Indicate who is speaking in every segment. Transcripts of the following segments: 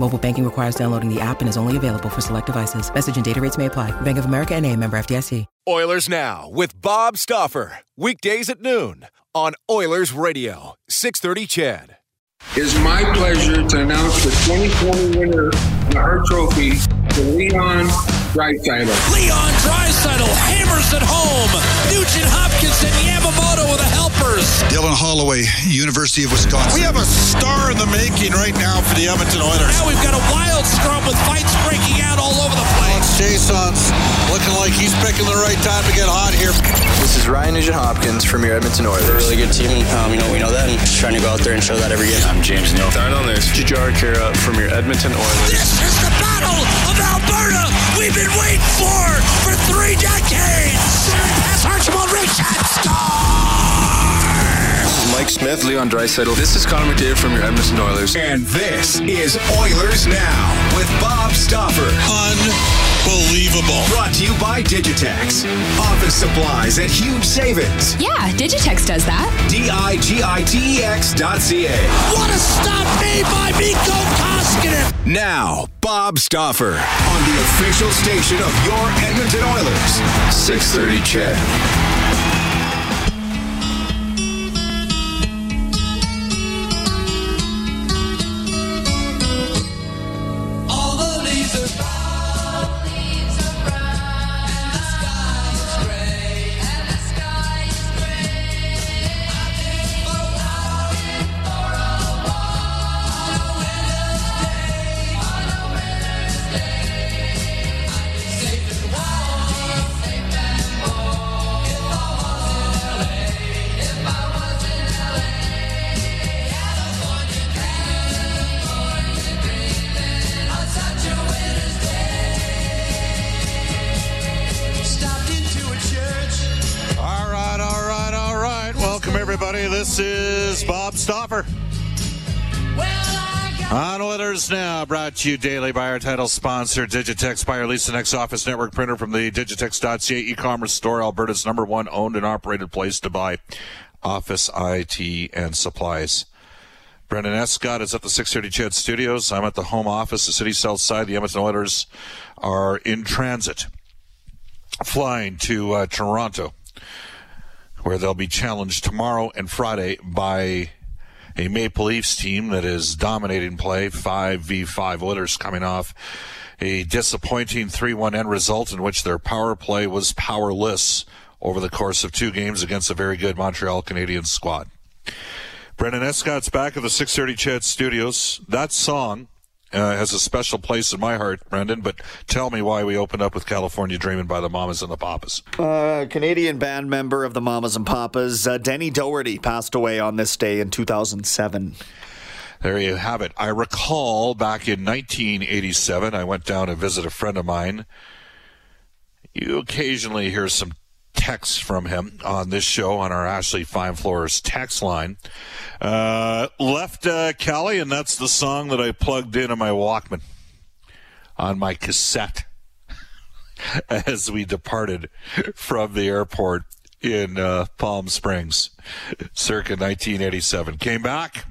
Speaker 1: Mobile banking requires downloading the app and is only available for select devices. Message and data rates may apply. Bank of America and a member FDIC.
Speaker 2: Oilers Now with Bob Stauffer. Weekdays at noon on Oilers Radio. 630 CHED.
Speaker 3: It's my pleasure to announce the 2020 winner of the Hart Trophy to Leon Draisaitl.
Speaker 4: Leon Draisaitl hammers it home. Nugent Hopkins and Yamamoto with the helpers.
Speaker 5: Dylan Holloway, University of Wisconsin.
Speaker 6: We have a star in the making right now for the Edmonton Oilers.
Speaker 4: Now we've got a wild scrum with fights breaking out all over the place.
Speaker 6: Jason's looking like he's picking the right time to get hot here.
Speaker 7: This is Ryan Nugent Hopkins from your Edmonton Oilers.
Speaker 8: They're a really good team. Um, you know, we know that, and just trying to go out there and show that every game.
Speaker 9: I'm James Neal. Darnell this,
Speaker 10: Jujhar Khaira from your Edmonton Oilers.
Speaker 4: This is the Battle of Alberta we've been waiting for for three decades. Pass Archibald Richard score!
Speaker 9: Mike Smith, Leon Draisaitl. This is Connor McDavid from your Edmonton Oilers.
Speaker 2: And this is Oilers Now with Bob Stauffer.
Speaker 6: Unbelievable.
Speaker 2: Brought to you by Digitex. Office supplies at huge savings.
Speaker 11: Yeah, Digitex does that.
Speaker 2: D-I-G-I-T-E-X dot C-A.
Speaker 4: What a stop made by Mikko Koskinen.
Speaker 2: Now, Bob Stauffer on the official station of your Edmonton Oilers. 630 CHED.
Speaker 6: On Oilers Now, brought to you daily by our title sponsor, Digitex, by our Lisa Next Office Network printer from the Digitex.ca e-commerce store, Alberta's number one owned and operated place to buy office IT and supplies. Brendan Escott is at the 630 Ched Studios. I'm at the home office, the city south side. The Edmonton Oilers are in transit, flying to uh, Toronto, where they'll be challenged tomorrow and Friday by a Maple Leafs team that is dominating play, 5v5 Oilers coming off a disappointing 3-1 end result in which their power play was powerless over the course of two games against a very good Montreal Canadiens squad. Brendan Escott's back at the 630 Ched Studios. That song uh, has a special place in my heart, Brendan, but tell me why we opened up with California Dreaming by the Mamas and the Papas.
Speaker 12: Uh, Canadian band member of the Mamas and Papas, uh, Denny Doherty, passed away on this day in 2007.
Speaker 6: There you have it. I recall back in 1987, I went down to visit a friend of mine. You occasionally hear some texts from him on this show on our Ashley Fine Floors text line. Uh, left uh, Cali, and that's the song that I plugged into my Walkman on my cassette as we departed from the airport in uh, Palm Springs, circa 1987. Came back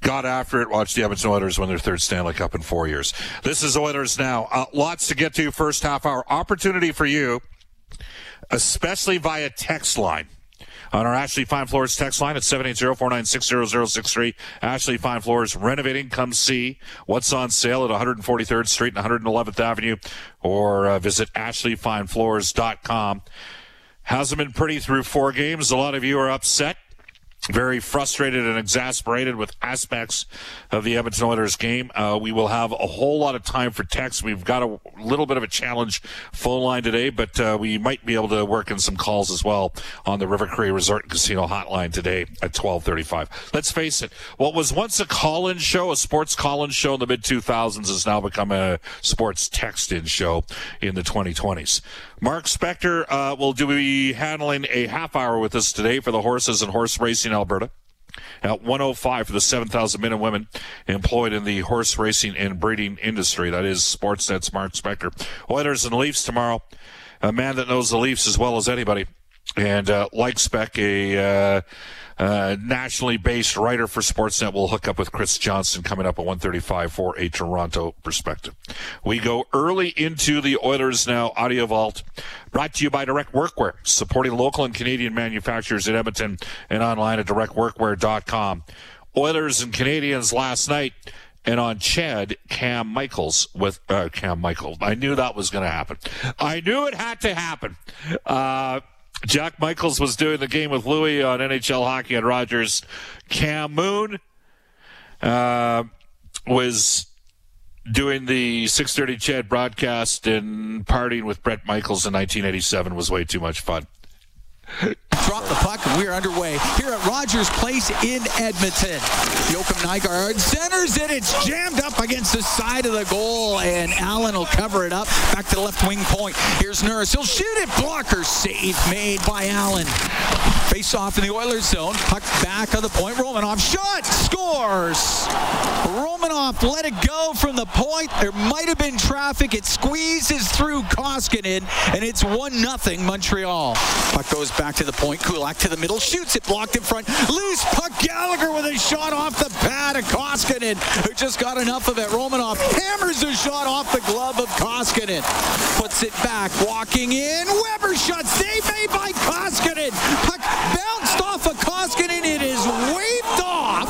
Speaker 6: got after it. Watched the Edmonton Oilers win their third Stanley Cup in four years. This is Oilers now. Uh, lots to get to. First half hour opportunity for you, especially via text line. On our Ashley Fine Floors text line at 780-496-0063. Ashley Fine Floors renovating. Come see what's on sale at 143rd Street and 111th Avenue or uh, visit ashleyfinefloors.com. Hasn't been pretty through four games. A lot of you are upset very frustrated and exasperated with aspects of the Edmonton Oilers game. Uh, we will have a whole lot of time for text. We've got a little bit of a challenge phone line today, but uh, we might be able to work in some calls as well on the River Cree Resort and Casino hotline today at 1235. Let's face it, what was once a call-in show, a sports call-in show in the mid-2000s has now become a sports text-in show in the 2020s. Mark Spector uh, will do be handling a half hour with us today for the horses and horse racing Alberta. At 105 for the 7,000 men and women employed in the horse racing and breeding industry. That is Sportsnet's Mark Spector. Oilers and Leafs tomorrow. A man that knows the Leafs as well as anybody. And uh, like Spec, a uh, uh, nationally based writer for Sportsnet We'll hook up with Chris Johnson coming up at 135 for a Toronto perspective. We go early into the Oilers Now Audio Vault, brought to you by Direct Workwear, supporting local and Canadian manufacturers in Edmonton and online at directworkwear.com. Oilers and Canadiens last night and on CHED Cam Michaels with uh, Cam Michael. I knew that was going to happen. I knew it had to happen. Uh, Jack Michaels was doing the game with Louis on NHL Hockey on Rogers. Cam Moon uh, was doing the 6:30 CHED broadcast and partying with Bret Michaels in 1987 was way too much fun.
Speaker 11: Drop the puck, and we're underway here at Rogers Place in Edmonton. Joakim Nygard centers it. It's jammed up against the side of the goal, and Allen will cover it up. Back to the left wing point. Here's Nurse. He'll shoot it. Blocker save made by Allen. Face off in the Oilers zone. Puck back on the point. Romanoff shot. Scores. Romanoff let it go from the point. There might have been traffic. It squeezes through Koskinen, and it's 1 0 Montreal. Puck goes back to the point. Kulak to the middle, shoots it, blocked in front. Loose puck. Gallagher with a shot off the pad of Koskinen, who just got enough of it. Romanoff hammers a shot off the glove of Koskinen. Puts it back, walking in. Weber shot, save made by Koskinen. Puck bounced off of Koskinen. It is waved off.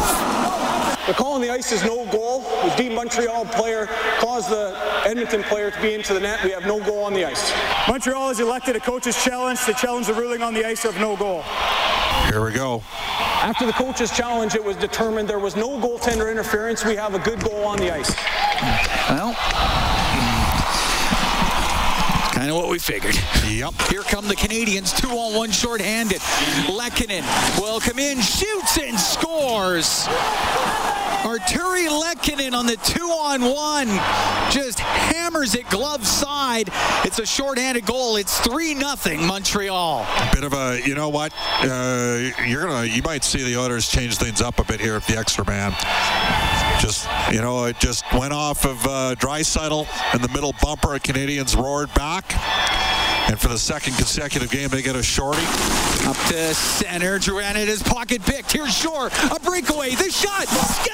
Speaker 13: The call on the ice is no goal. The D Montreal player caused the Edmonton player to be into the net. We have no goal on the ice.
Speaker 14: Montreal has elected a coach's challenge to challenge the ruling on the ice of no goal.
Speaker 6: Here we go.
Speaker 13: After the coach's challenge, it was determined there was no goaltender interference. We have a good goal on the ice.
Speaker 11: Well, kind of what we figured.
Speaker 6: Yep.
Speaker 11: Here come the Canadiens, two on one, short-handed. Lehkonen will come in, shoots and scores. Arturi Lehkonen on the two-on-one just hammers it glove side. It's a short-handed goal. It's three nothing Montreal.
Speaker 6: A Bit of a, you know what? Uh, you're gonna, you might see the Oilers change things up a bit here at the extra man. Just, you know, it just went off of uh, Draisaitl in the middle bumper. Canadiens roared back. And for the second consecutive game, they get a shorty.
Speaker 11: Up to center. Duran in his pocket picked. Here's Shore. A breakaway. The shot. Scores!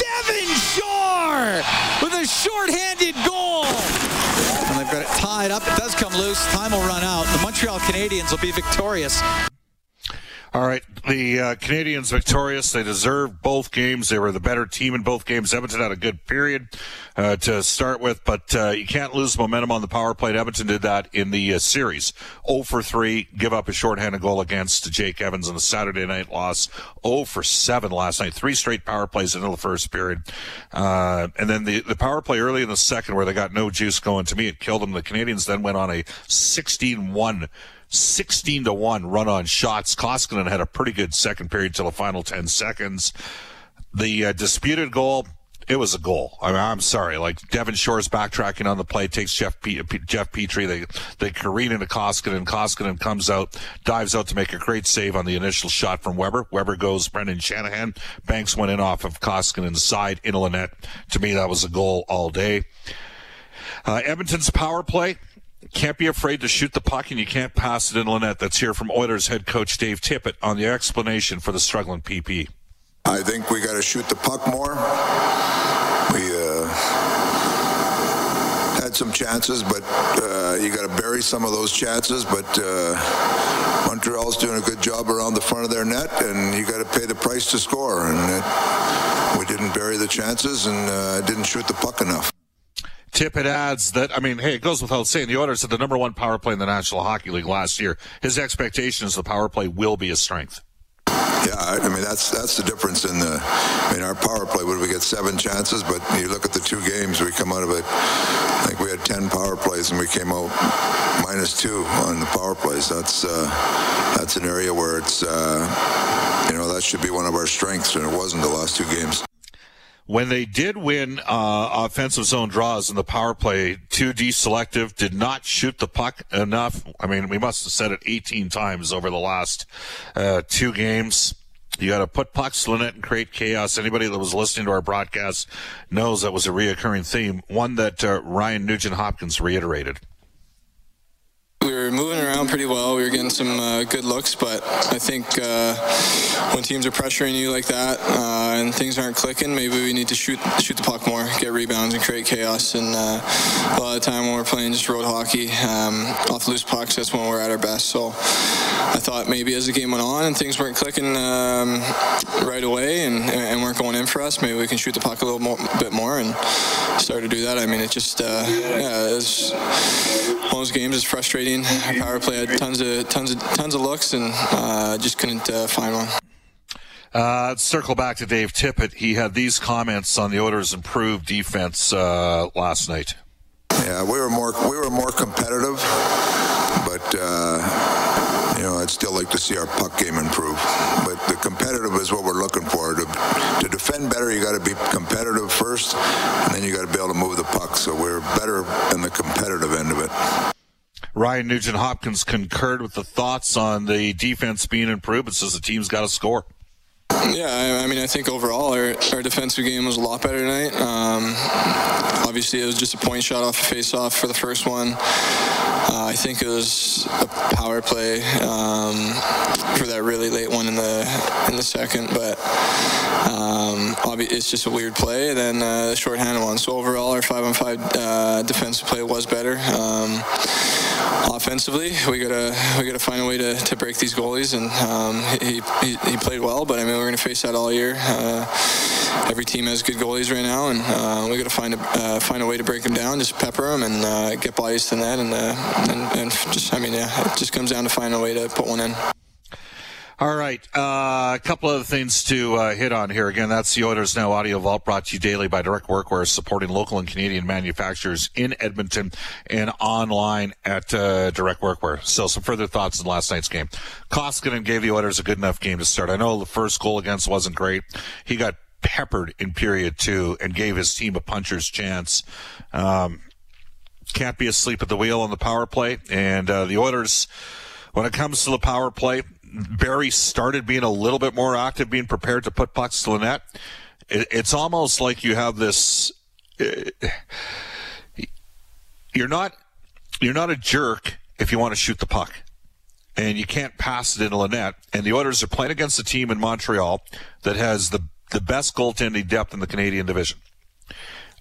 Speaker 11: Devin Shore with a short-handed goal. And they've got it tied up. It does come loose. Time will run out. The Montreal Canadiens will be victorious.
Speaker 6: All right, the uh, Canadiens victorious. They deserved both games. They were the better team in both games. Edmonton had a good period uh, to start with, but uh, you can't lose momentum on the power play. Edmonton did that in the uh, series. 0 for 3, give up a shorthanded goal against Jake Evans in the Saturday night loss. 0 for 7 last night. Three straight power plays into the first period. Uh, and then the, the power play early in the second where they got no juice going. To me, it killed them. The Canadiens then went on a 16 1 16 to 1 run on shots. Koskinen had a pretty good second period till the final 10 seconds. The uh, disputed goal, it was a goal. I mean, I'm sorry. Like Devin Shore's backtracking on the play, takes Jeff P- P- Jeff Petry. They they careen into Koskinen. Koskinen comes out, dives out to make a great save on the initial shot from Weber. Weber goes Brendan Shanahan. Banks went in off of Koskinen's side into the net. To me, that was a goal all day. Uh, Edmonton's power play can't be afraid to shoot the puck and you can't pass it in Lynette. That's here from Oilers head coach Dave Tippett on the explanation for the struggling PP.
Speaker 15: I think we got to shoot the puck more. We uh, had some chances, but uh, you got to bury some of those chances. But uh, Montreal's doing a good job around the front of their net, and you got to pay the price to score. And we didn't bury the chances and uh, didn't shoot the puck enough.
Speaker 6: Tippett adds that, I mean, hey, it goes without saying, the Oilers had the number one power play in the National Hockey League last year. His expectation is the power play will be a strength.
Speaker 15: Yeah, I mean that's that's the difference in the in our power play. Would we get seven chances? But you look at the two games, we come out of it. I think we had ten power plays, and we came out minus two on the power plays. That's uh, that's an area where it's uh, you know that should be one of our strengths, and it wasn't the last two games
Speaker 6: when they did win uh, offensive zone draws in the power play, 2D selective, did not shoot the puck enough. I mean, we must have said it 18 times over the last uh, two games. You got to put pucks in net and create chaos. Anybody that was listening to our broadcast knows that was a reoccurring theme, one that uh, Ryan Nugent Hopkins reiterated.
Speaker 10: We were moving around pretty well. We were getting some uh, good looks, but I think uh, when teams are pressuring you like that uh, and things aren't clicking, maybe we need to shoot shoot the puck more, get rebounds, and create chaos. And uh, a lot of the time when we're playing just road hockey, um, off loose pucks, that's when we're at our best. So I thought maybe as the game went on and things weren't clicking um, right away and, and, weren't going in for us, maybe we can shoot the puck a little more, bit more and start to do that. I mean, it just uh, yeah, it's one of those games. It's frustrating our power play had tons of tons of tons of looks and uh, just couldn't uh, find one.
Speaker 6: Uh, circle back to Dave Tippett. He had these comments on the Oilers' improved defense uh, last night.
Speaker 15: Yeah, we were more we were more competitive, but uh, you know I'd still like to see our puck game improve. But the competitive is what we're looking for. To, to defend better, you got to be competitive first, and then you got to be able to move the puck. So we're better in the competitive end of it.
Speaker 6: Ryan Nugent Hopkins concurred with the thoughts on the defense being improved, but says the team's got to score.
Speaker 10: Yeah, I, I, mean, I think overall our, our defensive game was a lot better tonight. Um, obviously, it was just a point shot off a face-off for the first one. Uh, I think it was a power play um, for that really late one in the in the second, but um, it's just a weird play. And then uh, the shorthanded one. So overall, our five-on-five uh, defensive play was better. Um, offensively, we gotta we gotta find a way to, to break these goalies, and um, he, he, he played well. But I mean, we're gonna face that all year. Uh, every team has good goalies right now, and uh, we gotta find a uh, find a way to break them down, just pepper them, and uh, get bodies to the net, and, uh, and and just I mean, yeah, it just comes down to finding a way to put one in.
Speaker 6: All right. Uh, a couple of things to uh, hit on here. Again, that's the Oilers Now Audio Vault brought to you daily by Direct Workwear, supporting local and Canadian manufacturers in Edmonton and online at uh, Direct Workwear. So, some further thoughts on last night's game. Koskinen gave the Oilers a good enough game to start. I know the first goal against wasn't great. He got peppered in period two and gave his team a puncher's chance. Um, can't be asleep at the wheel on the power play. And uh, the Oilers, when it comes to the power play, Barrie started being a little bit more active, being prepared to put pucks to the net. it's almost like you have this. Uh, you're not you're not a jerk if you want to shoot the puck, and you can't pass it into the net. And the Oilers are playing against a team in Montreal that has the the best goaltending depth in the Canadian division.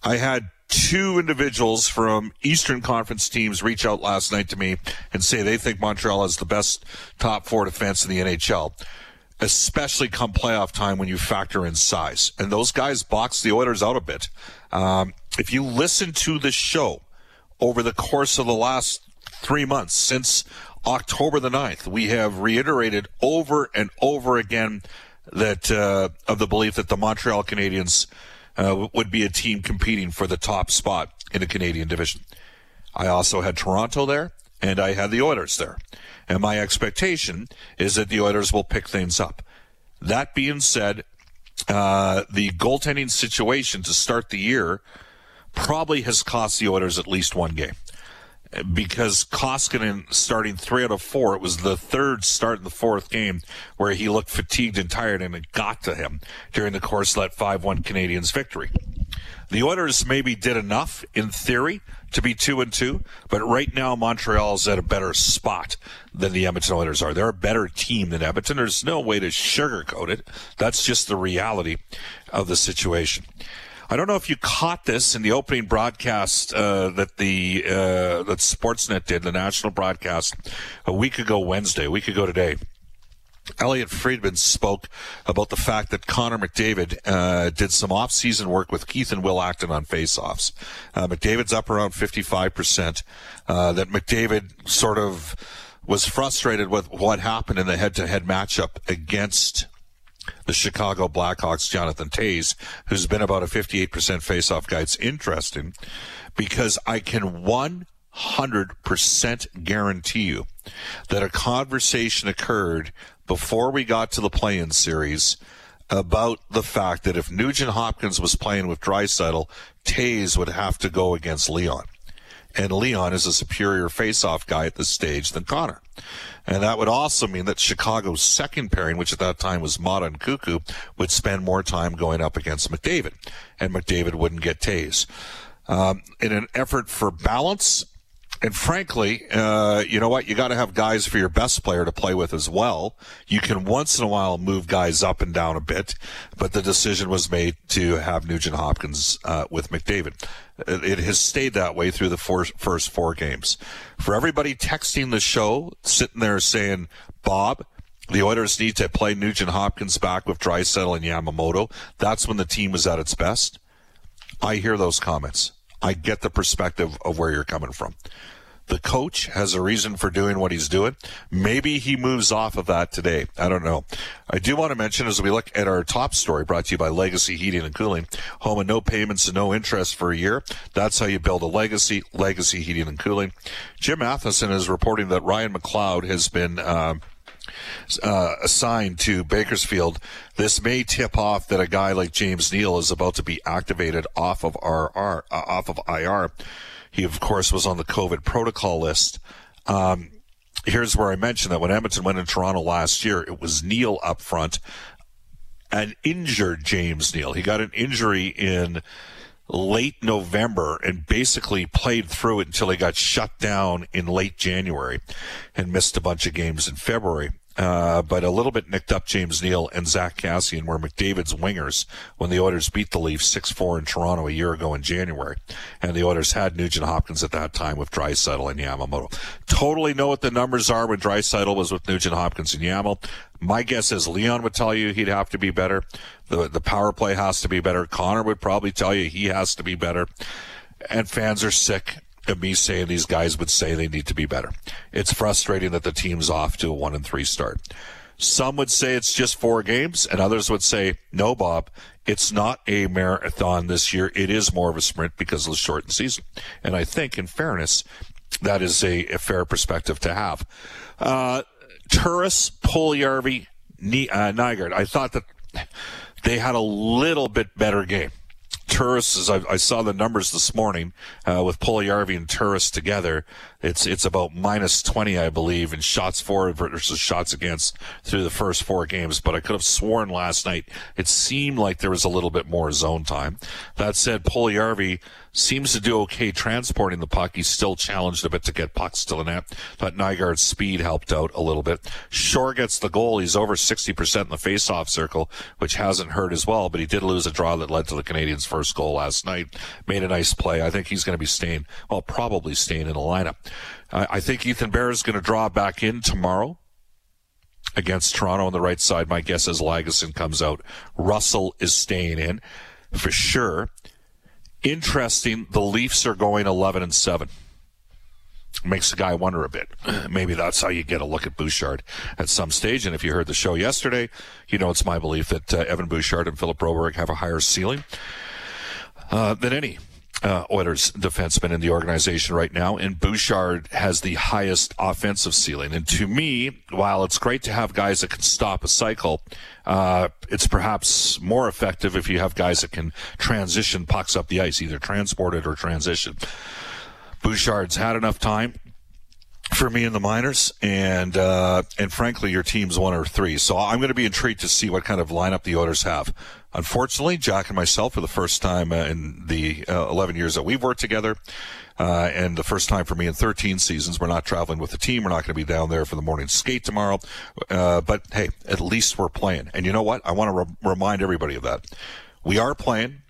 Speaker 6: I had two individuals from Eastern Conference teams reach out last night to me and say they think Montreal has the best top four defense in the NHL, especially come playoff time when you factor in size. And those guys box the Oilers out a bit. Um, if you listen to the show over the course of the last three months since October the 9th, we have reiterated over and over again that uh, of the belief that the Montreal Canadiens – uh, would be a team competing for the top spot in the Canadian division. I also had Toronto there, and I had the Oilers there. And my expectation is that the Oilers will pick things up. That being said, uh, the goaltending situation to start the year probably has cost the Oilers at least one game because Koskinen starting three out of four. It was the third start in the fourth game where he looked fatigued and tired, and it got to him during the course of that 5 1 Canadiens victory. The Oilers maybe did enough in theory to be two and two, but right now Montreal's at a better spot than the Edmonton Oilers are. They're a better team than Edmonton. There's no way to sugarcoat it. That's just the reality of the situation. I don't know if you caught this in the opening broadcast uh, that the uh, that Sportsnet did, the national broadcast, a week ago Wednesday, a week ago today. Elliotte Friedman spoke about the fact that Connor McDavid uh, did some off-season work with Keith and Will Acton on faceoffs. Uh, McDavid's up around 55%. Uh, that McDavid sort of was frustrated with what happened in the head-to-head matchup against the Chicago Blackhawks, Jonathan Toews, who's been about a 58% face-off guy. It's interesting because I can 100% guarantee you that a conversation occurred before we got to the play-in series about the fact that if Nugent Hopkins was playing with Draisaitl, Toews would have to go against Leon. And Leon is a superior face-off guy at this stage than Connor. And that would also mean that Chicago's second pairing, which at that time was Maatta and Koekkoek, would spend more time going up against McDavid. And McDavid wouldn't get Toews. Um, in an effort for balance, and frankly, uh, you know what? You got to have guys for your best player to play with as well. You can once in a while move guys up and down a bit, but the decision was made to have Nugent Hopkins uh, with McDavid. It has stayed that way through the four, first four games. For everybody texting the show, sitting there saying, Bob, the Oilers need to play Nugent Hopkins back with Draisaitl and Yamamoto. That's when the team was at its best. I hear those comments. I get the perspective of where you're coming from. The coach has a reason for doing what he's doing. Maybe he moves off of that today. I don't know. I do want to mention as we look at our top story brought to you by Legacy Heating and Cooling, home and no payments and no interest for a year. That's how you build a legacy, Legacy Heating and Cooling. Jim Matheson is reporting that Ryan McLeod has been, um, uh, assigned to Bakersfield, this may tip off that a guy like James Neal is about to be activated off of RR, uh, off of IR. He, of course, was on the COVID protocol list. Um, here's where I mentioned that when Edmonton went in Toronto last year, it was Neal up front, an injured James Neal. He got an injury in late November and basically played through it until he got shut down in late January and missed a bunch of games in February. Uh, but a little bit nicked up James Neal and Zack Kassian were McDavid's wingers when the Oilers beat the Leafs 6-4 in Toronto a year ago in January. And the Oilers had Nugent Hopkins at that time with Draisaitl and Yamamoto. Totally know what the numbers are when Draisaitl was with Nugent Hopkins and Yamo. My guess is Leon would tell you he'd have to be better. The, the power play has to be better. Connor would probably tell you he has to be better. And fans are sick of me saying these guys would say they need to be better. It's frustrating that the team's off to a one and three start. Some would say it's just four games, and others would say, no, Bob, it's not a marathon this year. It is more of a sprint because of the shortened season. And I think, in fairness, that is a, a fair perspective to have. Uh, Turris, Puljujarvi, uh, Nygard, I thought that they had a little bit better game. Turris, I, I, saw the numbers this morning uh, with Puljujarvi and Turris together. It's it's about minus 20, I believe, in shots for versus shots against through the first four games. But I could have sworn last night it seemed like there was a little bit more zone time. That said, Puljujarvi seems to do okay transporting the puck. He's still challenged a bit to get pucks to the net. But Nygard's speed helped out a little bit. Shore gets the goal. He's over 60% in the face-off circle, which hasn't hurt as well, but he did lose a draw that led to the Canadiens' first goal last night. Made a nice play. I think he's going to be staying, well, probably staying in the lineup. I think Ethan Bear is going to draw back in tomorrow against Toronto on the right side. My guess is Lagesson comes out. Russell is staying in for sure. Interesting. The Leafs are going 11 and 7. Makes the guy wonder a bit. Maybe that's how you get a look at Bouchard at some stage. And if you heard the show yesterday, you know it's my belief that uh, Evan Bouchard and Philip Broberg have a higher ceiling uh, than any uh, Oilers defenseman in the organization right now, and Bouchard has the highest offensive ceiling. And to me, while it's great to have guys that can stop a cycle, uh, it's perhaps more effective if you have guys that can transition pucks up the ice, either transport it or transition. Bouchard's had enough time for me in the minors, and uh, and frankly, your team's one or three. So I'm going to be intrigued to see what kind of lineup the Oilers have. Unfortunately, Jack and myself, for the first time uh, in the uh, 11 years that we've worked together, uh, and the first time for me in 13 seasons, we're not traveling with the team. We're not going to be down there for the morning skate tomorrow. Uh, but hey, at least we're playing. And you know what? I want to re- remind everybody of that. We are playing.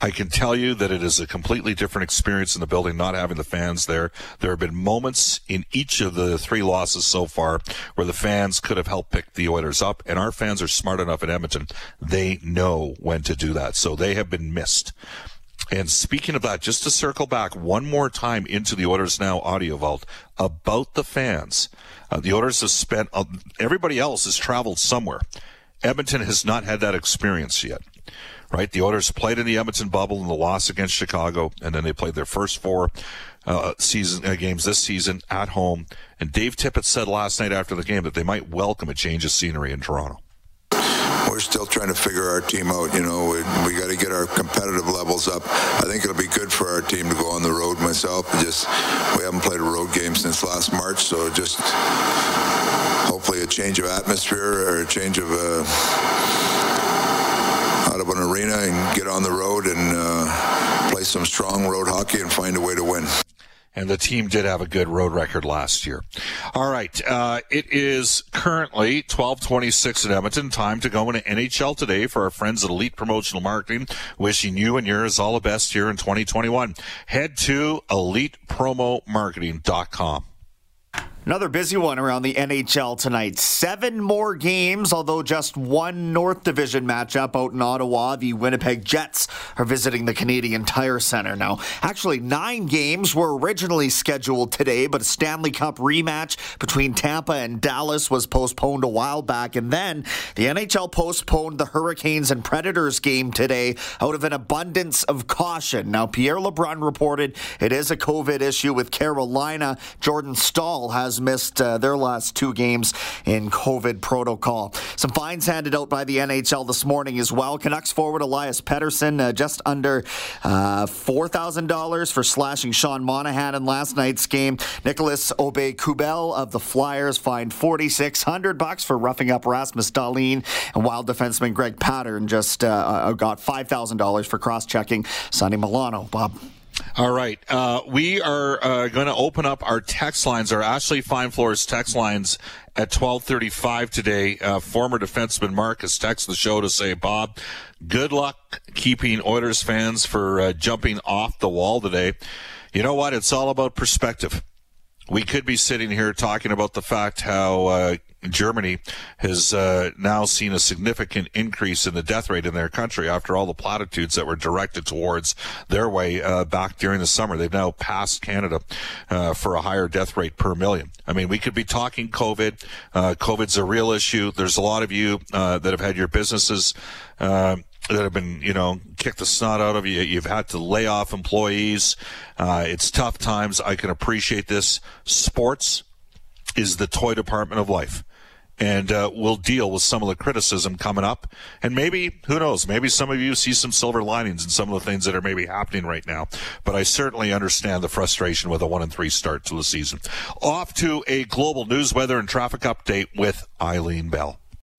Speaker 6: I can tell you that it is a completely different experience in the building, not having the fans there. There have been moments in each of the three losses so far where the fans could have helped pick the Oilers up, and our fans are smart enough in Edmonton. They know when to do that. So they have been missed. And speaking of that, just to circle back one more time into the Oilers Now audio vault about the fans. Uh, the Oilers have spent, uh, everybody else has traveled somewhere. Edmonton has not had that experience yet right? The Oilers played in the Edmonton bubble in the loss against Chicago, and then they played their first four uh, season uh, games this season at home. And Dave Tippett said last night after the game that they might welcome a change of scenery in Toronto.
Speaker 15: We're still trying to figure our team out. You know, we, we got to get our competitive levels up. I think it'll be good for our team to go on the road. Myself, just we haven't played a road game since last March, so just hopefully a change of atmosphere or a change of. Uh, out of an arena and get on the road and uh, play some strong road hockey and find a way to win.
Speaker 6: And the team did have a good road record last year. All right. Uh, it is currently 1226 in Edmonton. Time to go into NHL today for our friends at Elite Promotional Marketing. Wishing you and yours all the best here in 2021. Head to elitepromomarketing.com.
Speaker 12: Another busy one around the NHL tonight. Seven more games, although just one North Division matchup out in Ottawa. The Winnipeg Jets are visiting the Canadian Tire Center now. Actually, nine games were originally scheduled today, but a Stanley Cup rematch between Tampa and Dallas was postponed a while back. And then the NHL postponed the Hurricanes and Predators game today out of an abundance of caution. Now, Pierre LeBrun reported it is a COVID issue with Carolina. Jordan Staal has missed uh, their last two games in COVID protocol. Some fines handed out by the NHL this morning as well. Canucks forward Elias Pettersson uh, just under uh, $4,000 for slashing Sean Monahan in last night's game. Nicolas Aube-Kubel of the Flyers fined 4600 bucks for roughing up Rasmus Dahlin. And Wild defenseman Greg Pateryn just uh, uh, got $5,000 for cross-checking Sonny Milano. Bob.
Speaker 6: All right. Uh, we are uh, going to open up our text lines, our Ashley Fine Floors text lines at 1235 today. Uh, former defenseman Marcus texts the show to say, Bob, good luck keeping Oilers fans for uh, jumping off the wall today. You know what? It's all about perspective. We could be sitting here talking about the fact how uh, Germany has uh, now seen a significant increase in the death rate in their country after all the platitudes that were directed towards their way uh, back during the summer. They've now passed Canada uh, for a higher death rate per million. I mean, we could be talking COVID. Uh, COVID's a real issue. There's a lot of you uh, that have had your businesses uh, that have been, you know, kicked the snot out of you. You've had to lay off employees. Uh, it's tough times. I can appreciate this. Sports is the toy department of life and uh, we'll deal with some of the criticism coming up. And maybe, who knows, maybe some of you see some silver linings in some of the things that are maybe happening right now. But I certainly understand the frustration with a one and three start to the season. Off to a global news, weather, and traffic update with Eileen Bell.